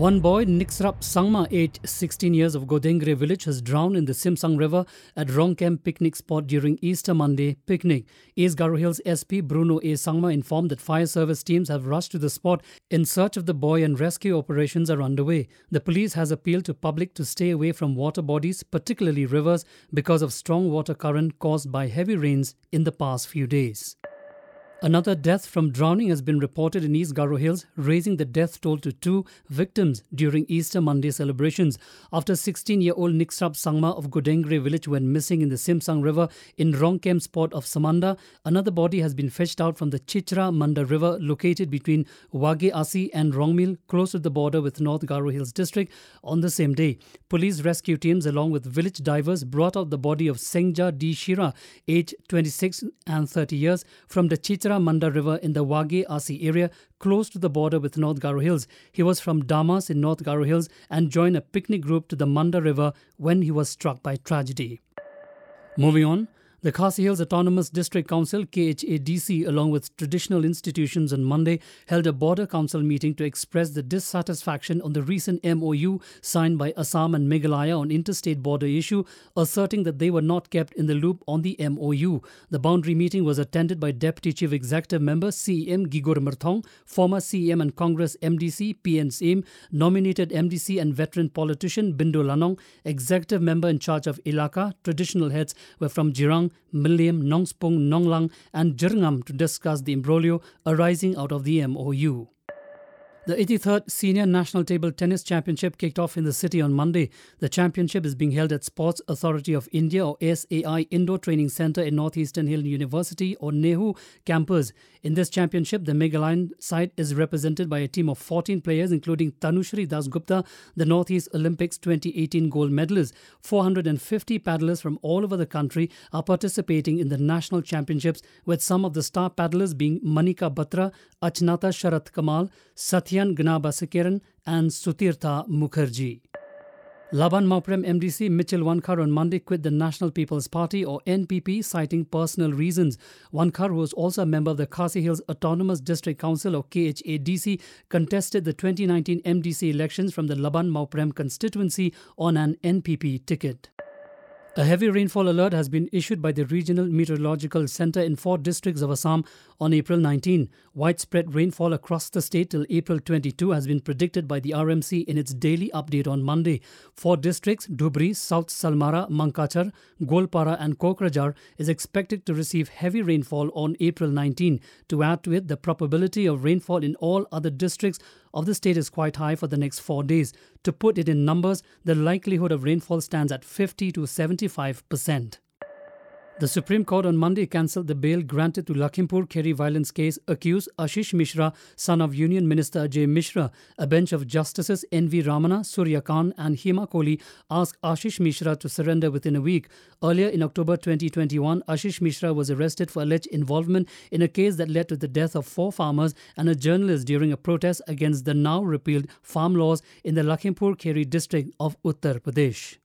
One boy, Nixrap Sangma, aged 16 years of Godengre village, has drowned in the Simsang River at Rongkem picnic spot during Easter Monday picnic. East Garo Hills SP Bruno A. Sangma informed that fire service teams have rushed to the spot in search of the boy and rescue operations are underway. The police has appealed to public to stay away from water bodies, particularly rivers, because of strong water current caused by heavy rains in the past few days. Another death from drowning has been reported in East Garo Hills, raising the death toll to two victims during Easter Monday celebrations. After 16 year old Niksrap Sangma of Godengre village went missing in the Simsang River in Rongkem spot of Samanda, another body has been fetched out from the Chichra Manda River located between Wage Asi and Rongmil, close to the border with North Garo Hills district, on the same day. Police rescue teams, along with village divers, brought out the body of Sengja D. Shira, aged 26 and 30 years, from the Chichra Manda River in the Wage Asi area close to the border with North Garo Hills. He was from Damas in North Garo Hills and joined a picnic group to the Manda River when he was struck by tragedy. Moving on, the Khasi Hills Autonomous District Council, KHADC, along with traditional institutions on Monday, held a border council meeting to express the dissatisfaction on the recent MOU signed by Assam and Meghalaya on interstate border issue, asserting that they were not kept in the loop on the MOU. The boundary meeting was attended by Deputy Chief Executive Member CEM Gigor Merthong, former CEM and Congress MDC PN Syiem, nominated MDC and veteran politician Bindo Lanong, Executive Member in charge of Ilaka. Traditional heads were from Jirang, Mylliem, Nongspong, Nonglang, and Jirngam to discuss the imbroglio arising out of the MOU. The 83rd Senior National Table Tennis Championship kicked off in the city on Monday. The championship is being held at Sports Authority of India or SAI Indoor Training Centre in Northeastern Hill University or NEHU campus. In this championship, the Meghalayan side is represented by a team of 14 players, including Tanushri Dasgupta, the Northeast Olympics 2018 gold medalist. 450 paddlers from all over the country are participating in the national championships, with some of the star paddlers being Manika Batra, Achanta Sharat Kamal, Satyan Gnanasekaran, and Sutirtha Mukherjee. Laban Mawprem MDC Mitchell Wankhar on Monday quit the National People's Party or NPP citing personal reasons. Wankhar, who was also a member of the Khasi Hills Autonomous District Council or KHADC, contested the 2019 MDC elections from the Laban Mawprem constituency on an NPP ticket. A heavy rainfall alert has been issued by the Regional Meteorological Center in four districts of Assam on April 19. Widespread rainfall across the state till April 22 has been predicted by the RMC in its daily update on Monday. Four districts, Dhubri, South Salmara, Mankachar, Goalpara, and Kokrajar, is expected to receive heavy rainfall on April 19. To add to it, the probability of rainfall in all other districts of the state is quite high for the next four days. To put it in numbers, the likelihood of rainfall stands at 50 to 75 percent. The Supreme Court on Monday cancelled the bail granted to Lakhimpur Kheri violence case accused Ashish Mishra, son of Union Minister Ajay Mishra. A bench of Justices N.V. Ramana, Surya Kant, and Hema Kohli asked Ashish Mishra to surrender within a week. Earlier in October 2021, Ashish Mishra was arrested for alleged involvement in a case that led to the death of four farmers and a journalist during a protest against the now repealed farm laws in the Lakhimpur Kheri district of Uttar Pradesh.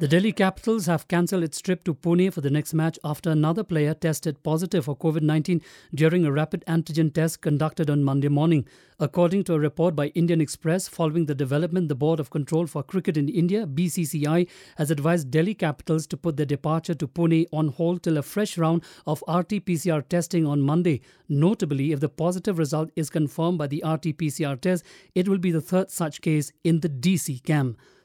The Delhi Capitals have cancelled its trip to Pune for the next match after another player tested positive for COVID 19 during a rapid antigen test conducted on Monday morning. According to a report by Indian Express, following the development, the Board of Control for Cricket in India, BCCI, has advised Delhi Capitals to put their departure to Pune on hold till a fresh round of RT PCR testing on Monday. Notably, if the positive result is confirmed by the RT PCR test, it will be the third such case in the DC camp.